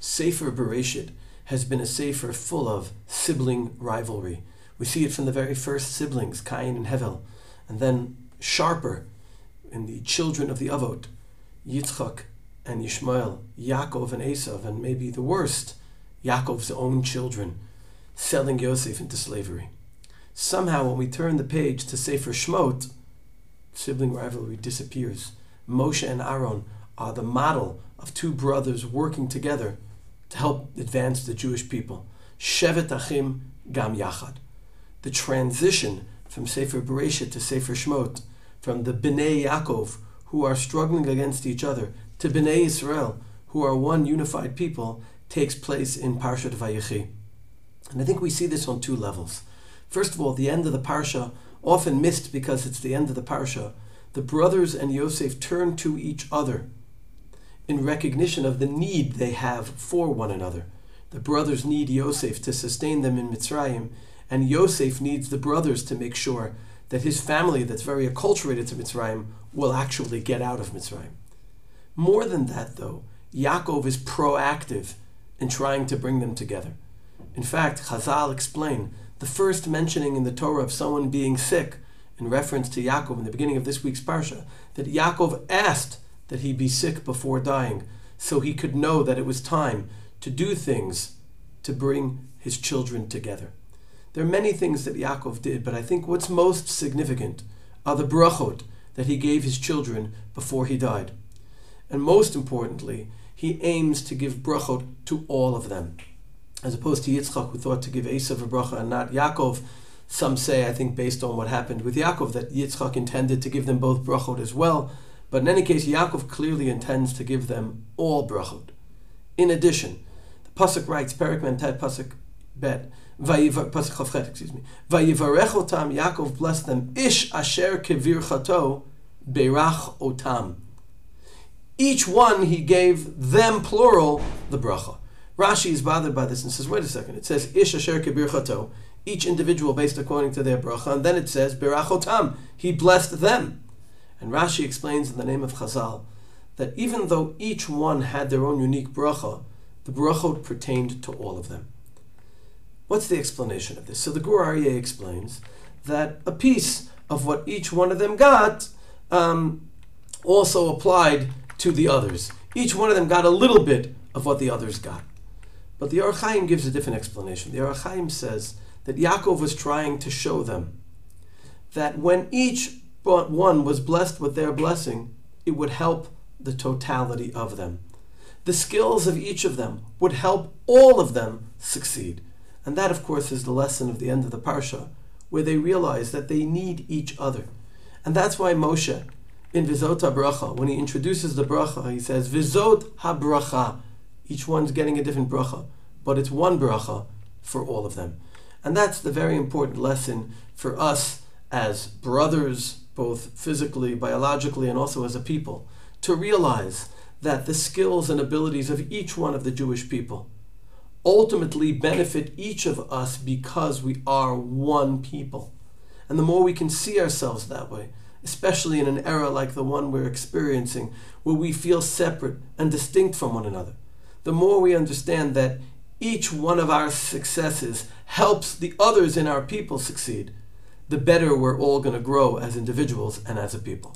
Sefer Bereshit has been a sefer full of sibling rivalry. We see it from the very first siblings, Cain and Hevel, and then sharper in the children of the Avot, Yitzchak and Yishmael, Yaakov and Esav, and maybe the worst, Yaakov's own children, selling Yosef into slavery. Somehow, when we turn the page to Sefer Shmot, sibling rivalry disappears. Moshe and Aaron are the model of two brothers working together to help advance the Jewish people. Shevet Achim Gam Yachad. The transition from Sefer Bereshit to Sefer Shmot, from the Bnei Yaakov, who are struggling against each other, to Bnei Israel, who are one unified people, takes place in Parshat Vayechi. And I think we see this on two levels. First of all, the end of the Parsha, often missed because it's the end of the Parsha, the brothers and Yosef turn to each other in recognition of the need they have for one another. The brothers need Yosef to sustain them in Mitzrayim, and Yosef needs the brothers to make sure that his family, that's very acculturated to Mitzrayim, will actually get out of Mitzrayim. More than that, though, Yaakov is proactive in trying to bring them together. In fact, Chazal explain the first mentioning in the Torah of someone being sick, in reference to Yaakov in the beginning of this week's parsha, that Yaakov asked that he be sick before dying, so he could know that it was time to do things to bring his children together. There are many things that Yaakov did, but I think what's most significant are the brachot that he gave his children before he died. And most importantly, he aims to give brachot to all of them. As opposed to Yitzchak, who thought to give Esav a bracha and not Yaakov, some say, I think based on what happened with Yaakov, that Yitzchak intended to give them both brachot as well. But in any case, Yaakov clearly intends to give them all brachot. In addition, the pasuk writes, Perek Mem Tet pasuk bet, pasuk chaf chet, excuse me, Vayivarech otam, Yaakov blessed them, Ish asher kevir chato, berach otam. Each one he gave them plural the bracha. Rashi is bothered by this and says, wait a second. It says Ish asher kebir chato, each individual based according to their bracha, and then it says berachotam, he blessed them. And Rashi explains in the name of Chazal that even though each one had their own unique bracha, the brachot pertained to all of them. What's the explanation of this? So the Gur Aryeh explains that a piece of what each one of them got um, also applied to the others. Each one of them got a little bit of what the others got. But the Ohr gives a different explanation. The Ohr says that Yaakov was trying to show them that when each one was blessed with their blessing, it would help the totality of them. The skills of each of them would help all of them succeed. And that, of course, is the lesson of the end of the Parsha, where they realize that they need each other. And that's why Moshe, in Vizot HaBracha, when he introduces the bracha, he says, Vizot HaBracha. Each one's getting a different bracha, but it's one bracha for all of them. And that's the very important lesson for us as brothers, both physically, biologically, and also as a people, to realize that the skills and abilities of each one of the Jewish people ultimately benefit each of us because we are one people. And the more we can see ourselves that way, especially in an era like the one we're experiencing, where we feel separate and distinct from one another, the more we understand that each one of our successes helps the others in our people succeed, the better we're all going to grow as individuals and as a people.